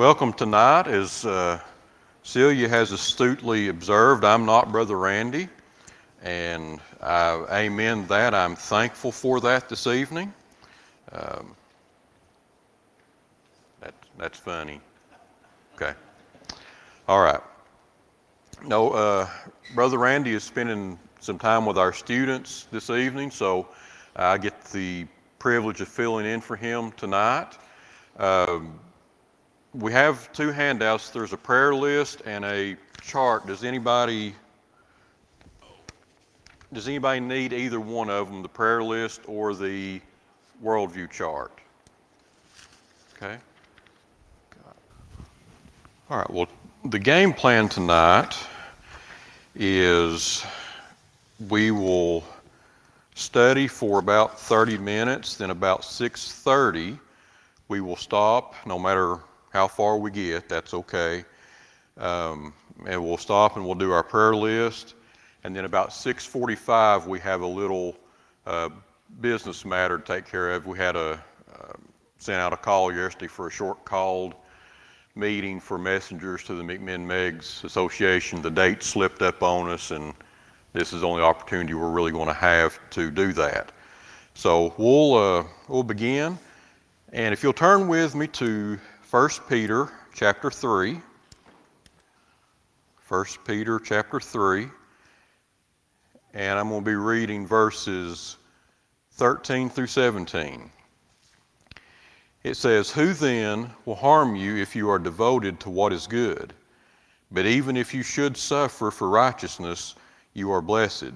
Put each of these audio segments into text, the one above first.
Welcome tonight. As uh, Celia has astutely observed, I'm not Brother Randy, and I amen that. I'm thankful for that this evening. Um, that, that's funny. Okay. All right. No, uh, Brother Randy is spending some time with our students this evening, so I get the privilege of filling in for him tonight. Um, we have two handouts. There's a prayer list and a chart. Does anybody does anybody need either one of them, the prayer list or the worldview chart? Okay. All right. Well, the game plan tonight is we will study for about 30 minutes. Then about 6:30, we will stop. No matter how far we get, that's okay. Um, and we'll stop and we'll do our prayer list. And then about 6:45, we have a little uh, business matter to take care of. We had a uh, sent out a call yesterday for a short called meeting for messengers to the McMinn Meigs Association. The date slipped up on us, and this is the only opportunity we're really going to have to do that. So we'll uh, we'll begin, and if you'll turn with me to 1 Peter chapter 3. 1 Peter chapter 3. And I'm going to be reading verses 13 through 17. It says, Who then will harm you if you are devoted to what is good? But even if you should suffer for righteousness, you are blessed.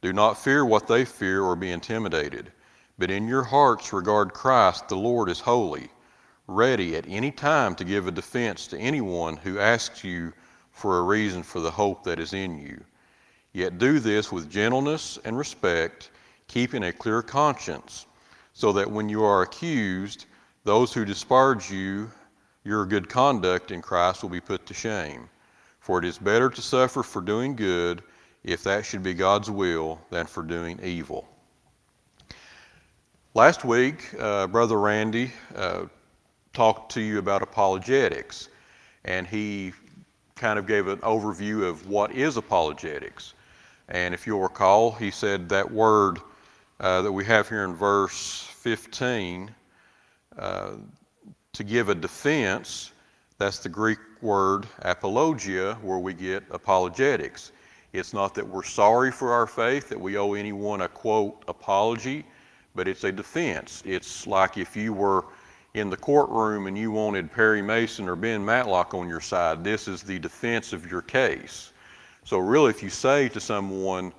Do not fear what they fear or be intimidated, but in your hearts regard Christ the Lord as holy ready at any time to give a defense to anyone who asks you for a reason for the hope that is in you. Yet do this with gentleness and respect, keeping a clear conscience, so that when you are accused, those who disparage you, your good conduct in Christ will be put to shame. For it is better to suffer for doing good, if that should be God's will, than for doing evil. Last week, uh, Brother Randy uh, talked to you about apologetics, and he kind of gave an overview of what is apologetics. And if you'll recall, he said that word uh, that we have here in verse 15 uh, to give a defense, that's the Greek word apologia, where we get apologetics. It's not that we're sorry for our faith, that we owe anyone a quote apology, but it's a defense. It's like if you were in the courtroom and you wanted Perry Mason or Ben Matlock on your side, this is the defense of your case. So, really, if you say to someone,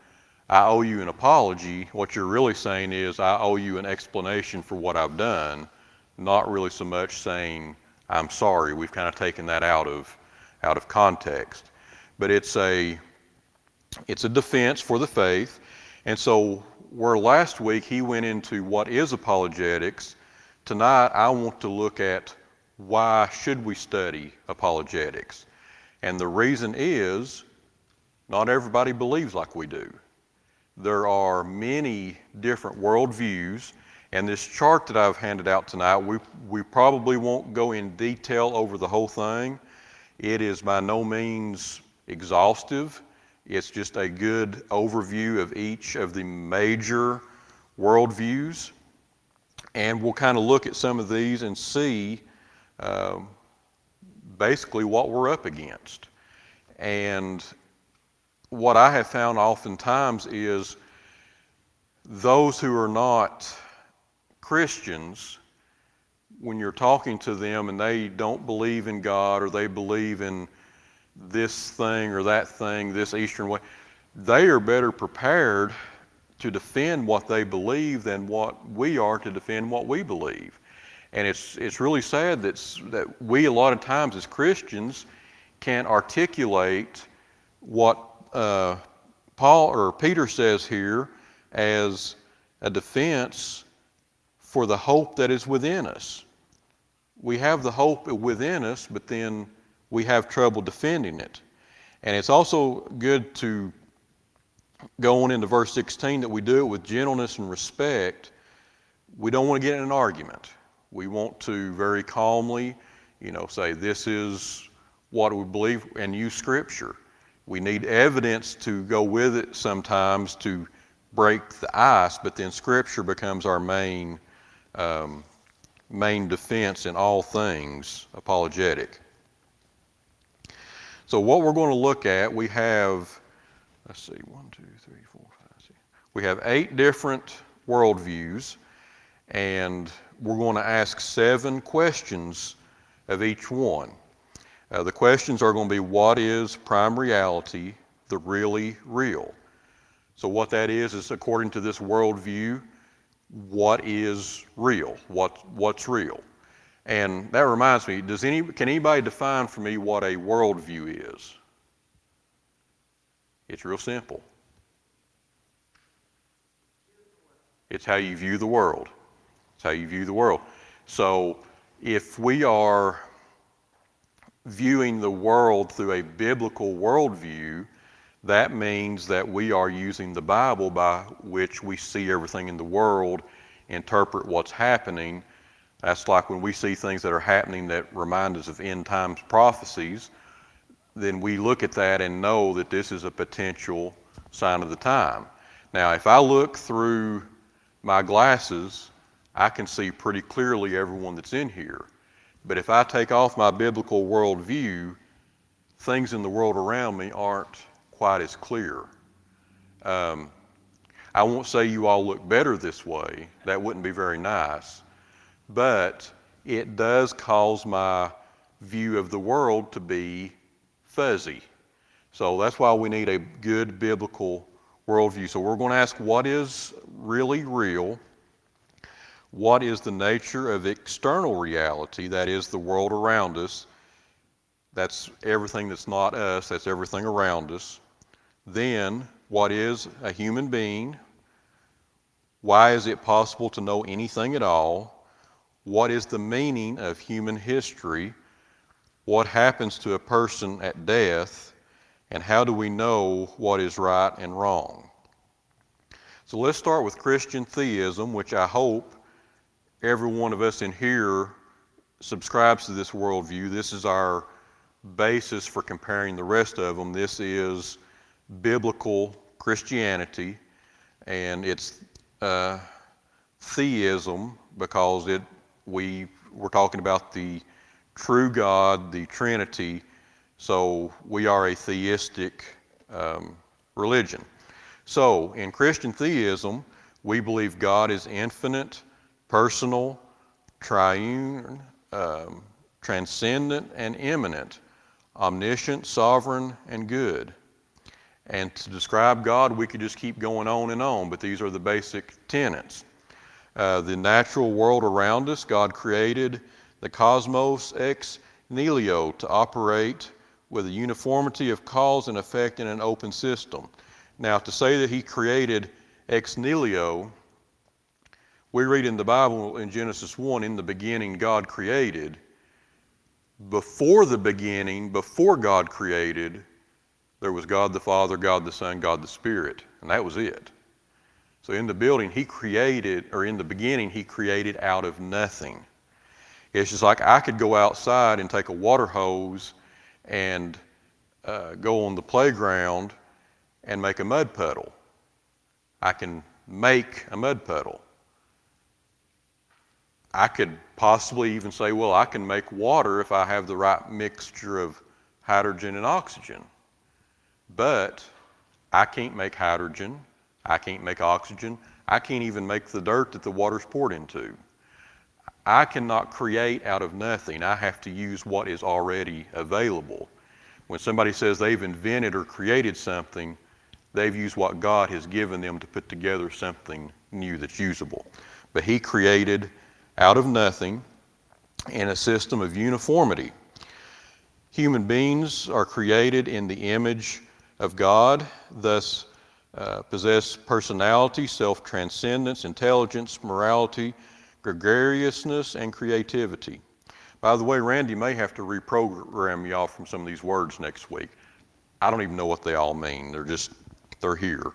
I owe you an apology, what you're really saying is, I owe you an explanation for what I've done, not really so much saying, I'm sorry. We've kind of taken that out of, out of context. But it's a, it's a defense for the faith. And so, where last week he went into what is apologetics, Tonight, I want to look at why should we study apologetics? And the reason is not everybody believes like we do. There are many different worldviews, and this chart that I've handed out tonight, we, we probably won't go in detail over the whole thing. It is by no means exhaustive. It's just a good overview of each of the major worldviews. And we'll kind of look at some of these and see um, basically what we're up against. And what I have found oftentimes is those who are not Christians, when you're talking to them and they don't believe in God or they believe in this thing or that thing, this Eastern way, they are better prepared to defend what they believe than what we are to defend what we believe. And it's, it's really sad that, that we, a lot of times as Christians, can't articulate what uh, Paul or Peter says here as a defense for the hope that is within us. We have the hope within us, but then we have trouble defending it. And it's also good to going into verse 16 that we do it with gentleness and respect, we don't want to get in an argument. We want to very calmly you know, say this is what we believe and use Scripture. We need evidence to go with it sometimes to break the ice, but then Scripture becomes our main um, main defense in all things apologetic. So what we're going to look at, we have, let's see, one, two, three, four, five, six. We have eight different worldviews, and we're going to ask seven questions of each one. Uh, the questions are going to be what is prime reality, the really real? So, what that is, is according to this worldview, what is real? What, what's real? And that reminds me, does any, can anybody define for me what a worldview is? It's real simple. It's how you view the world. It's how you view the world. So if we are viewing the world through a biblical worldview, that means that we are using the Bible by which we see everything in the world, interpret what's happening. That's like when we see things that are happening that remind us of end times prophecies, then we look at that and know that this is a potential sign of the time. Now, if I look through my glasses, I can see pretty clearly everyone that's in here. But if I take off my biblical worldview, things in the world around me aren't quite as clear. Um, I won't say you all look better this way, that wouldn't be very nice, but it does cause my view of the world to be fuzzy. So that's why we need a good biblical worldview. So we're going to ask what is really real? What is the nature of external reality, that is, the world around us? That's everything that's not us, that's everything around us. Then, what is a human being? Why is it possible to know anything at all? What is the meaning of human history? What happens to a person at death? And how do we know what is right and wrong? So let's start with Christian theism, which I hope every one of us in here subscribes to this worldview. This is our basis for comparing the rest of them. This is biblical Christianity, and it's uh, theism because it we we're talking about the true God, the Trinity. So we are a theistic um, religion. So in Christian theism, we believe God is infinite, personal, triune, um, transcendent, and immanent, omniscient, sovereign, and good. And to describe God, we could just keep going on and on, but these are the basic tenets. Uh, the natural world around us, God created the cosmos ex nihilo to operate with a uniformity of cause and effect in an open system. Now, to say that He created ex nihilo, we read in the Bible in Genesis 1 in the beginning, God created. Before the beginning, before God created, there was God the Father, God the Son, God the Spirit, and that was it. So in the building, He created, or in the beginning, He created out of nothing. It's just like I could go outside and take a water hose and uh, go on the playground and make a mud puddle. I can make a mud puddle. I could possibly even say, well, I can make water if I have the right mixture of hydrogen and oxygen. But I can't make hydrogen. I can't make oxygen. I can't even make the dirt that the water's poured into. I cannot create out of nothing. I have to use what is already available. When somebody says they've invented or created something, they've used what God has given them to put together something new that's usable. But He created out of nothing in a system of uniformity. Human beings are created in the image of God, thus uh, possess personality, self transcendence, intelligence, morality, gregariousness, and creativity. By the way, Randy may have to reprogram y'all from some of these words next week. I don't even know what they all mean. They're just, they're here.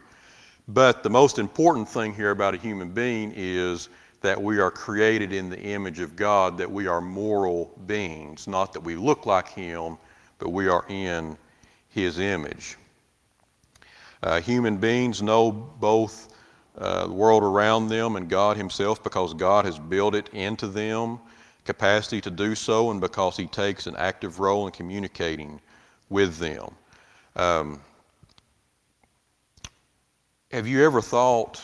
But the most important thing here about a human being is that we are created in the image of God, that we are moral beings, not that we look like Him, but we are in His image. Uh, human beings know both uh, the world around them and God Himself because God has built it into them, capacity to do so, and because He takes an active role in communicating with them. Um, have you ever thought,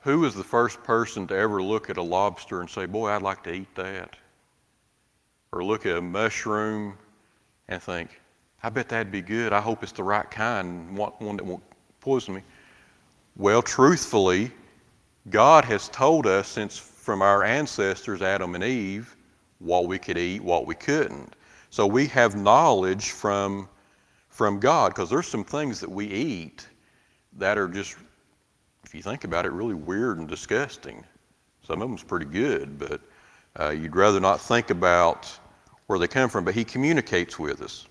who was the first person to ever look at a lobster and say, Boy, I'd like to eat that? Or look at a mushroom and think, I bet that'd be good. I hope it's the right kind, one that won't poison me. Well, truthfully, God has told us since from our ancestors, Adam and Eve, what we could eat, what we couldn't. So we have knowledge from, from God because there's some things that we eat that are just, if you think about it, really weird and disgusting. Some of them's pretty good, but uh, you'd rather not think about where they come from. But He communicates with us.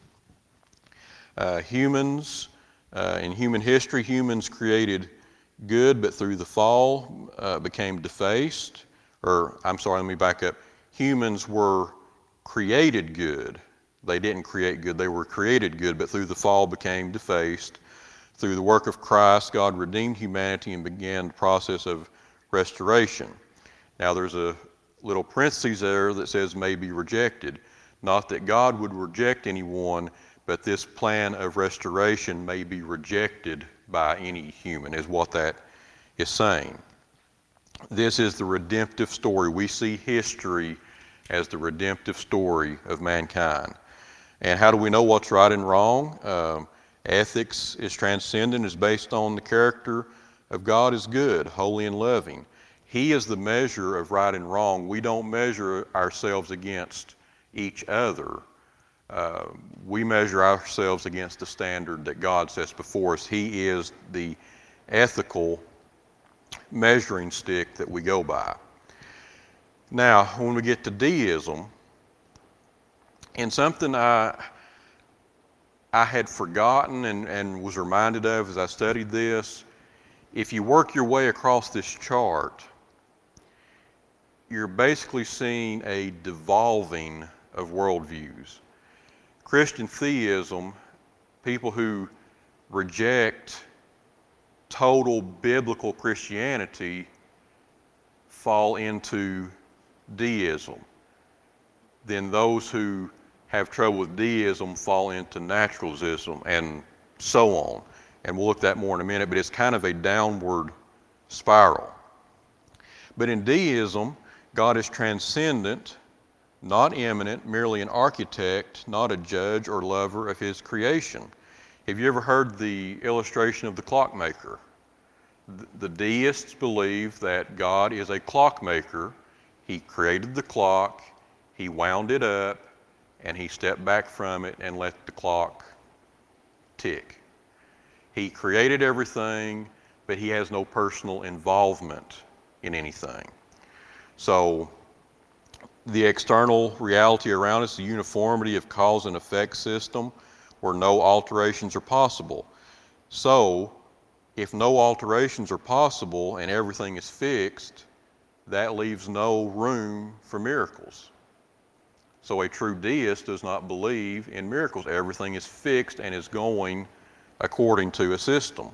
Uh, humans, uh, in human history, humans created good, but through the fall uh, became defaced. Or, I'm sorry, let me back up. Humans were created good. They didn't create good, they were created good, but through the fall became defaced. Through the work of Christ, God redeemed humanity and began the process of restoration. Now, there's a little parenthesis there that says may be rejected. Not that God would reject anyone, but this plan of restoration may be rejected by any human, is what that is saying. This is the redemptive story. We see history as the redemptive story of mankind. And how do we know what's right and wrong? Um, ethics is transcendent, is based on the character of God as good, holy, and loving. He is the measure of right and wrong. We don't measure ourselves against each other uh, we measure ourselves against the standard that God sets before us. He is the ethical measuring stick that we go by. Now, when we get to deism, and something I, I had forgotten and, and was reminded of as I studied this, if you work your way across this chart, you're basically seeing a devolving of worldviews. Christian theism, people who reject total biblical Christianity, fall into deism. Then those who have trouble with deism fall into naturalism and so on. And we'll look at that more in a minute, but it's kind of a downward spiral. But in deism, God is transcendent not immanent, merely an architect, not a judge or lover of his creation. Have you ever heard the illustration of the clockmaker? The deists believe that God is a clockmaker. He created the clock, he wound it up, and he stepped back from it and let the clock tick. He created everything, but he has no personal involvement in anything. So the external reality around us, the uniformity of cause and effect system, where no alterations are possible. So, if no alterations are possible and everything is fixed, that leaves no room for miracles. So, a true deist does not believe in miracles. Everything is fixed and is going according to a system.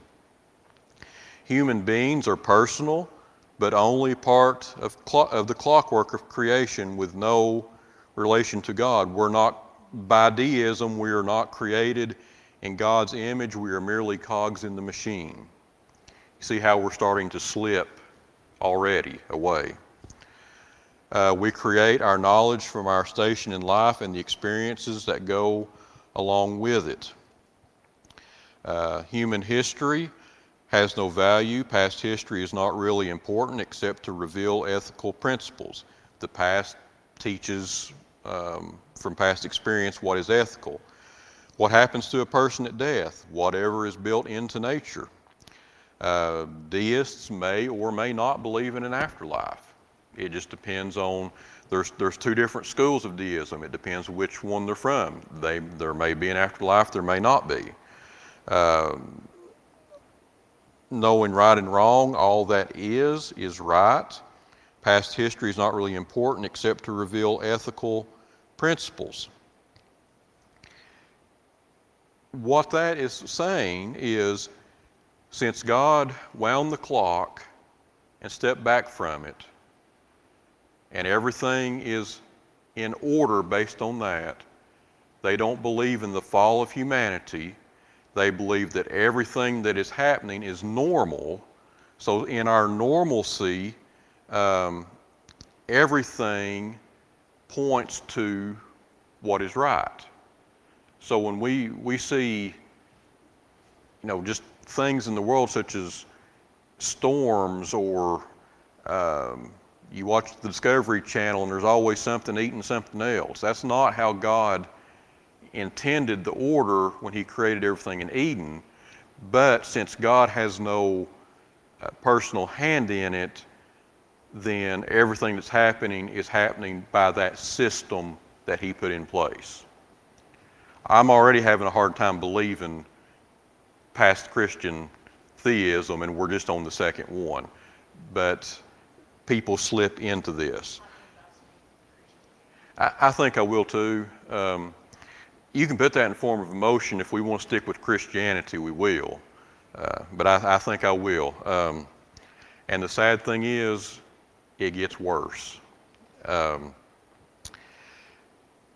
Human beings are personal but only part of, of the clockwork of creation with no relation to God. We're not, by deism, we are not created in God's image. We are merely cogs in the machine. See how we're starting to slip already away. Uh, we create our knowledge from our station in life and the experiences that go along with it. Uh, human history has no value. Past history is not really important except to reveal ethical principles. The past teaches um, from past experience what is ethical. What happens to a person at death? Whatever is built into nature. Uh, deists may or may not believe in an afterlife. It just depends on. There's there's two different schools of deism. It depends which one they're from. They there may be an afterlife. There may not be. Um, knowing right and wrong. All that is, is right. Past history is not really important except to reveal ethical principles. What that is saying is since God wound the clock and stepped back from it, and everything is in order based on that, they don't believe in the fall of humanity. They believe that everything that is happening is normal. So, in our normalcy, um, everything points to what is right. So, when we, we see, you know, just things in the world such as storms or um, you watch the Discovery Channel and there's always something eating something else. That's not how God intended the order when He created everything in Eden. But since God has no uh, personal hand in it, then everything that's happening is happening by that system that He put in place. I'm already having a hard time believing past Christian theism, and we're just on the second one. But people slip into this. I, think I will too. Um, you can put that in form of emotion. If we want to stick with Christianity, we will. Uh, but I, I, think I will. Um, and the sad thing is, it gets worse. Um,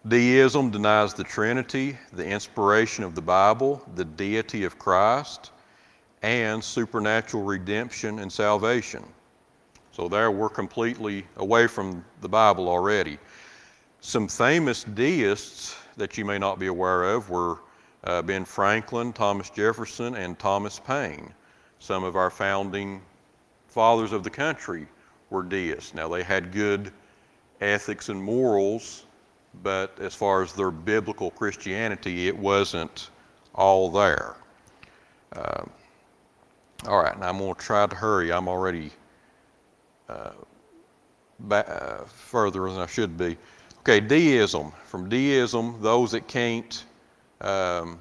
Deism denies the Trinity, the inspiration of the Bible, the deity of Christ, and supernatural redemption and salvation. So, there we're completely away from the Bible already. Some famous deists that you may not be aware of were uh, Ben Franklin, Thomas Jefferson, and Thomas Paine. Some of our founding fathers of the country were deists. Now, they had good ethics and morals, but as far as their biblical Christianity, it wasn't all there. Uh, all right, now I'm going to try to hurry. I'm already uh, back, uh, further than I should be. Okay, deism. From deism, those that can't um,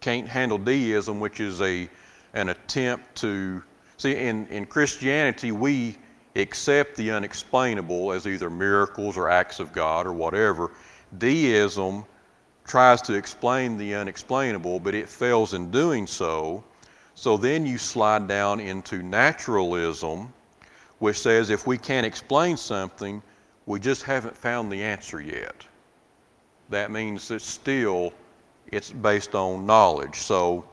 can't handle deism, which is a an attempt to see in, in Christianity we accept the unexplainable as either miracles or acts of God or whatever. Deism tries to explain the unexplainable, but it fails in doing so. So then you slide down into naturalism, which says if we can't explain something, we just haven't found the answer yet. That means that still it's based on knowledge. So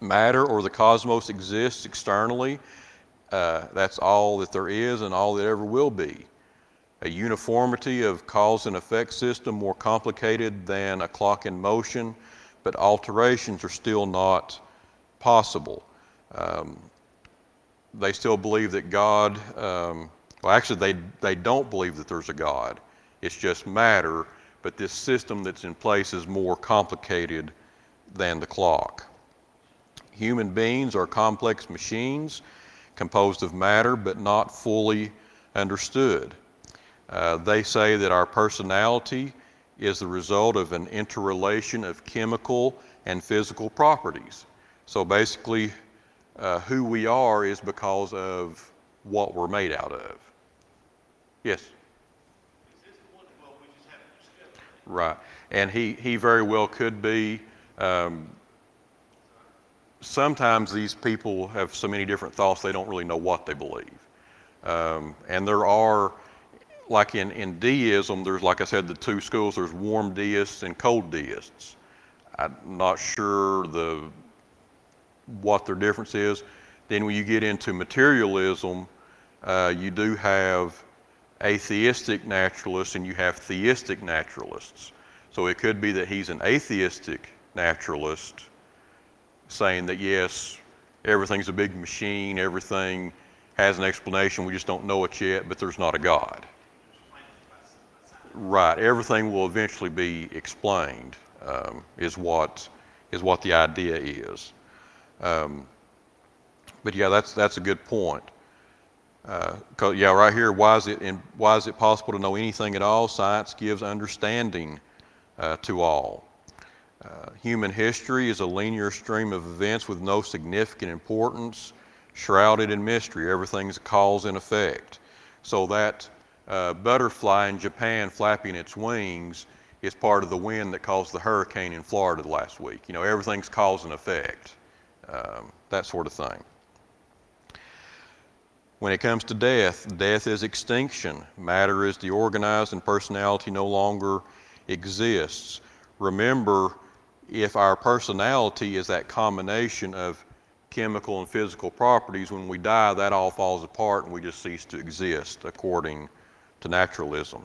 matter or the cosmos exists externally. Uh, that's all that there is and all that ever will be. A uniformity of cause and effect system more complicated than a clock in motion, but alterations are still not possible. Um, they still believe that God um, well, actually, they, they don't believe that there's a God. It's just matter, but this system that's in place is more complicated than the clock. Human beings are complex machines composed of matter, but not fully understood. Uh, they say that our personality is the result of an interrelation of chemical and physical properties. So basically, uh, who we are is because of what we're made out of. Yes. Right. And he, he very well could be. Um, sometimes these people have so many different thoughts they don't really know what they believe. Um, and there are, like in, in deism, there's, like I said, the two schools there's warm deists and cold deists. I'm not sure the, what their difference is. Then when you get into materialism, uh, you do have atheistic naturalists and you have theistic naturalists. So it could be that he's an atheistic naturalist saying that yes, everything's a big machine, everything has an explanation, we just don't know it yet, but there's not a God. Right, everything will eventually be explained, um, is, what, is what the idea is. Um, but yeah, that's, that's a good point. Uh, yeah, right here, why is, it in, why is it possible to know anything at all? Science gives understanding uh, to all. Uh, human history is a linear stream of events with no significant importance, shrouded in mystery. Everything's cause and effect. So that uh, butterfly in Japan flapping its wings is part of the wind that caused the hurricane in Florida last week. You know, everything's cause and effect, um, that sort of thing. When it comes to death, death is extinction. Matter is deorganized and personality no longer exists. Remember, if our personality is that combination of chemical and physical properties, when we die, that all falls apart and we just cease to exist according to naturalism.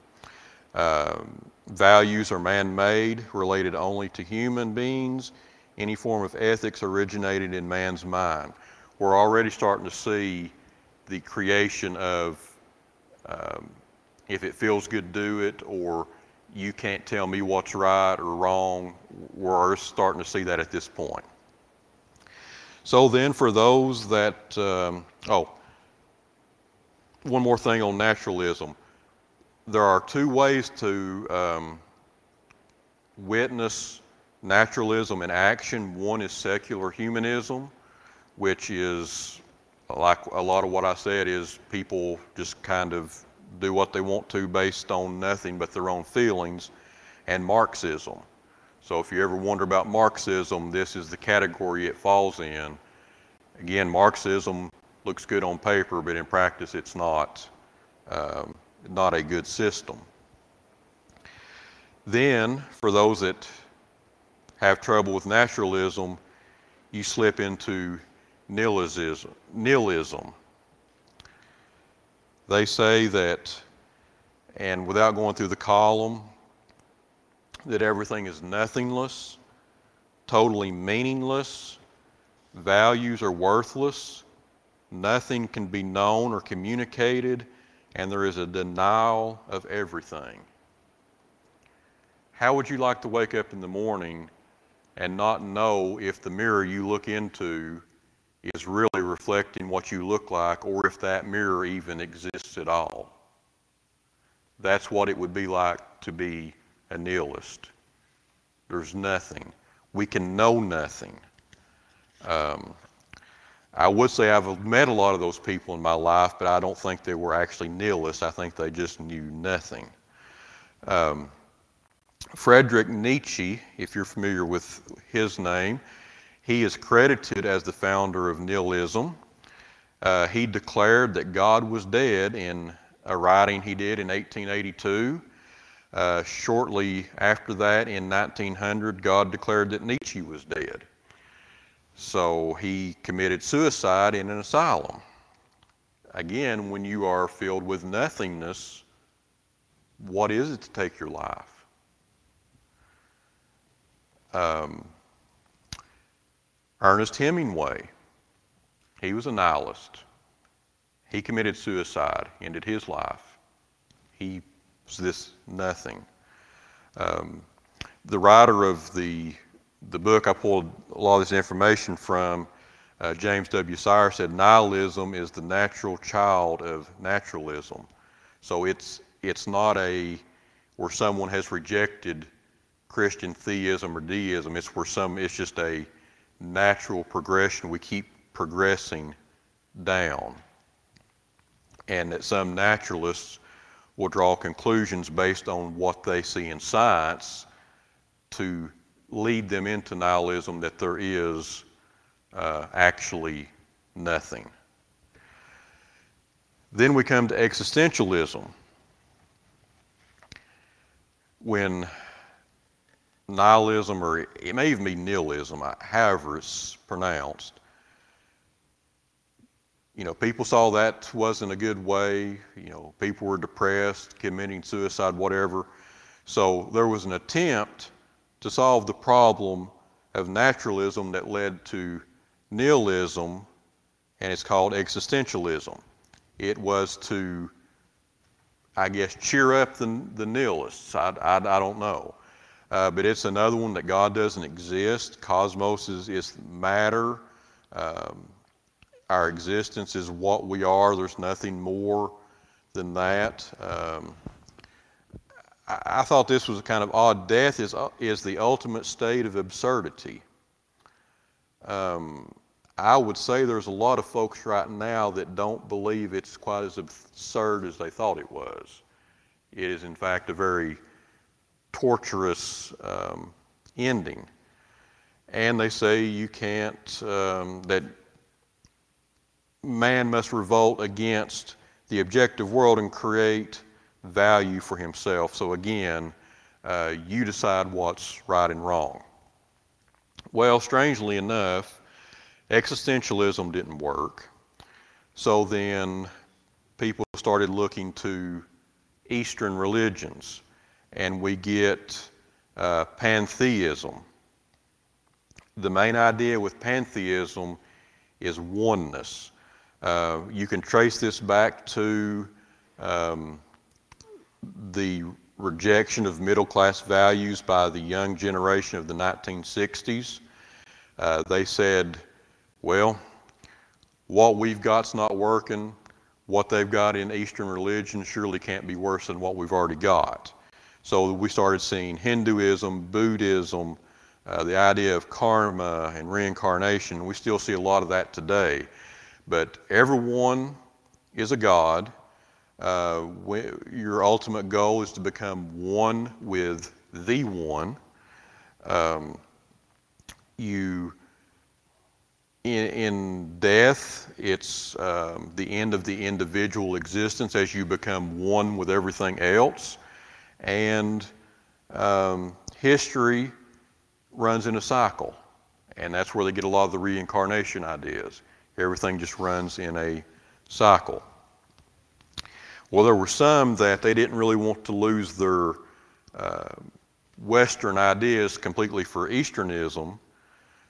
Um, values are man made, related only to human beings. Any form of ethics originated in man's mind. We're already starting to see the creation of um, if it feels good, do it, or you can't tell me what's right or wrong. We're starting to see that at this point. So then, for those that, um, oh, one more thing on naturalism. There are two ways to um, witness naturalism in action. One is secular humanism, which is like a lot of what I said is people just kind of do what they want to based on nothing but their own feelings, and Marxism. So if you ever wonder about Marxism, this is the category it falls in. Again, Marxism looks good on paper, but in practice it's not, um, not a good system. Then, for those that have trouble with naturalism, you slip into nihilism. nihilism. They say that, and without going through the column, that everything is nothingless, totally meaningless, values are worthless, nothing can be known or communicated, and there is a denial of everything. How would you like to wake up in the morning and not know if the mirror you look into is really reflecting what you look like or if that mirror even exists at all. That's what it would be like to be a nihilist. There's nothing. We can know nothing. Um, I would say I've met a lot of those people in my life, but I don't think they were actually nihilists. I think they just knew nothing. Um, Friedrich Nietzsche, if you're familiar with his name, he is credited as the founder of nihilism. Uh, he declared that God was dead in a writing he did in 1882. Uh, shortly after that, in 1900, God declared that Nietzsche was dead. So he committed suicide in an asylum. Again, when you are filled with nothingness, what is it to take your life? Um, Ernest Hemingway, he was a nihilist. He committed suicide, ended his life. He was this nothing. Um, the writer of the, the book I pulled a lot of this information from, uh, James W. Sire, said nihilism is the natural child of naturalism. So it's, it's not a where someone has rejected Christian theism or deism. It's where some, it's just a natural progression. We keep progressing down. And that some naturalists will draw conclusions based on what they see in science to lead them into nihilism that there is uh, actually nothing. Then we come to existentialism. When nihilism, or it may even be nihilism, however it's pronounced. You know, people saw that wasn't a good way. You know, people were depressed, committing suicide, whatever. So there was an attempt to solve the problem of naturalism that led to nihilism, and it's called existentialism. It was to, I guess, cheer up the, the nihilists. I, I, I don't know. Uh, but it's another one that God doesn't exist. Cosmos is, is matter. Um, our existence is what we are. There's nothing more than that. Um, I, I thought this was a kind of odd. Death is, is the ultimate state of absurdity. Um, I would say there's a lot of folks right now that don't believe it's quite as absurd as they thought it was. It is, in fact, a very torturous um, ending. And they say you can't, um, that man must revolt against the objective world and create value for himself. So again, uh, you decide what's right and wrong. Well, strangely enough, existentialism didn't work. So then people started looking to Eastern religions, and we get uh, pantheism. The main idea with pantheism is oneness. Uh, you can trace this back to um, the rejection of middle class values by the young generation of the 1960s. Uh, they said, well, what we've got's not working. What they've got in Eastern religion surely can't be worse than what we've already got. So we started seeing Hinduism, Buddhism, uh, the idea of karma and reincarnation. We still see a lot of that today. But everyone is a God. Uh, your ultimate goal is to become one with the one. Um, you, in, in, death, it's um, the end of the individual existence as you become one with everything else. And um, history runs in a cycle. And that's where they get a lot of the reincarnation ideas. Everything just runs in a cycle. Well, there were some that they didn't really want to lose their uh, Western ideas completely for Easternism.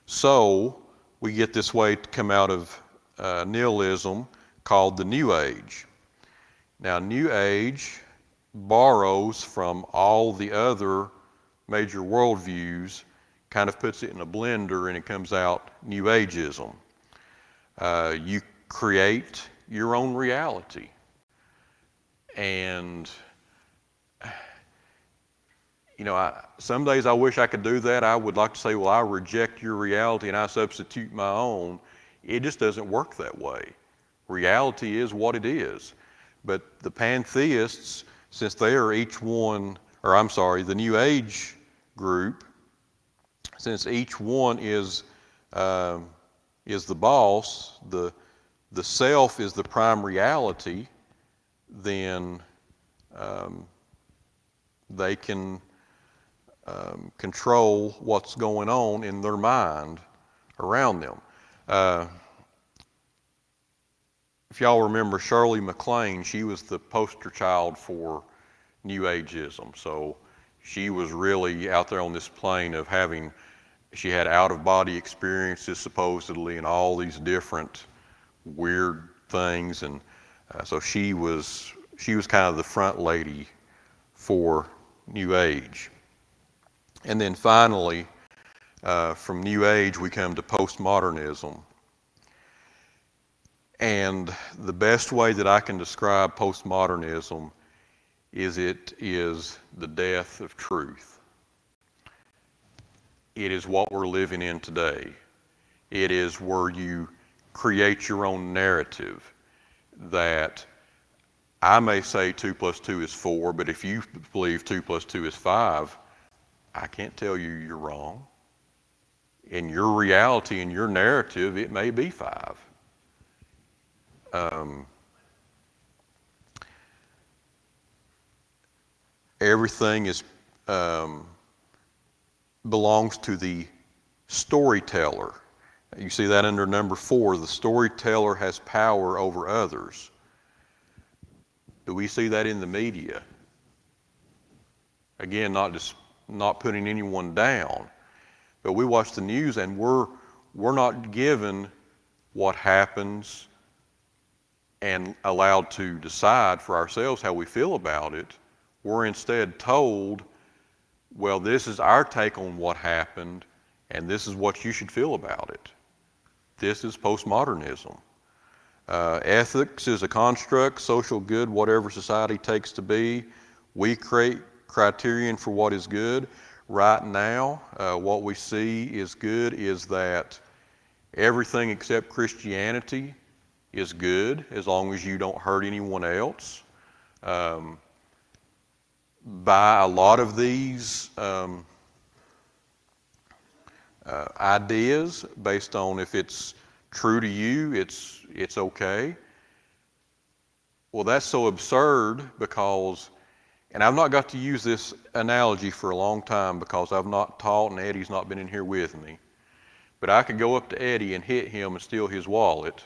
So we get this way to come out of uh, nihilism called the New Age. Now, New Age borrows from all the other major worldviews, kind of puts it in a blender, and it comes out New Ageism. Uh, you create your own reality. And, you know, I, some days I wish I could do that. I would like to say, well, I reject your reality and I substitute my own. It just doesn't work that way. Reality is what it is. But the pantheists, since they are each one, or I'm sorry, the New Age group, since each one is um, is the boss, the, the self is the prime reality, then um, they can um, control what's going on in their mind around them. Uh, if y'all remember Shirley MacLaine, she was the poster child for New Ageism. So she was really out there on this plane of having she had out of body experiences supposedly and all these different weird things. And uh, so she was she was kind of the front lady for new age. And then finally uh, from new age we come to postmodernism and the best way that i can describe postmodernism is it is the death of truth it is what we're living in today. It is where you create your own narrative that I may say 2 plus 2 is 4, but if you believe 2 plus 2 is 5, I can't tell you you're wrong. In your reality, in your narrative, it may be 5. Um, everything is um, belongs to the storyteller. You see that under number four. The storyteller has power over others. Do we see that in the media? Again, not just not putting anyone down, but we watch the news and we're we're not given what happens and allowed to decide for ourselves how we feel about it. We're instead told well, this is our take on what happened, and this is what you should feel about it. This is postmodernism. Uh, ethics is a construct, social good, whatever society takes to be. We create criterion for what is good. Right now, uh, what we see is good is that everything except Christianity is good as long as you don't hurt anyone else. Um, by a lot of these um, uh, ideas, based on if it's true to you, it's it's okay. Well, that's so absurd because, and I've not got to use this analogy for a long time because I've not taught and Eddie's not been in here with me. But I could go up to Eddie and hit him and steal his wallet.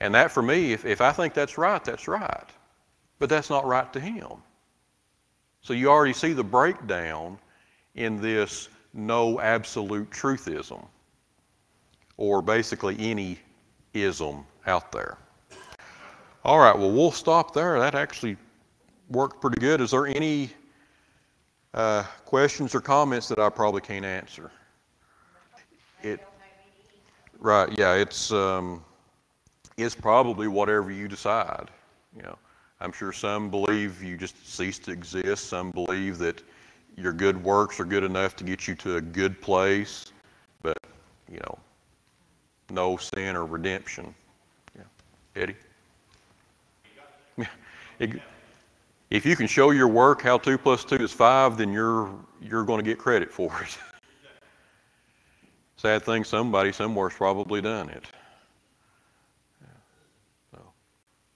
And that for me, if, if I think that's right, that's right. But that's not right to him. So you already see the breakdown in this no absolute truthism, or basically any ism out there. All right, well, we'll stop there. That actually worked pretty good. Is there any uh, questions or comments that I probably can't answer? It, right, yeah, it's, um, it's probably whatever you decide. You know, I'm sure some believe you just cease to exist. Some believe that your good works are good enough to get you to a good place, but you know, no sin or redemption. Yeah. Eddie? If you can show your work how two plus two is five, then you're you're going to get credit for it. Sad thing, somebody somewhere's probably done it. So,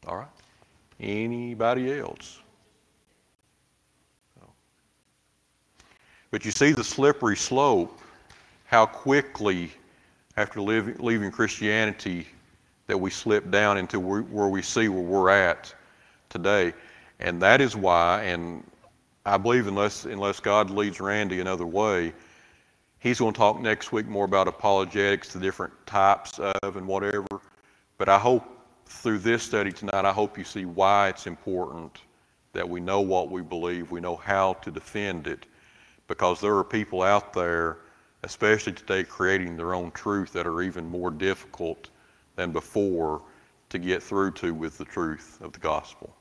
all right. Anybody else? So. But you see the slippery slope, how quickly, after leaving, leaving Christianity, that we slip down into where we see where we're at today. And that is why, and I believe unless, unless God leads Randy another way, he's going to talk next week more about apologetics, the different types of and whatever. But I hope through this study tonight, I hope you see why it's important that we know what we believe, we know how to defend it, because there are people out there, especially today, creating their own truth that are even more difficult than before to get through to with the truth of the gospel.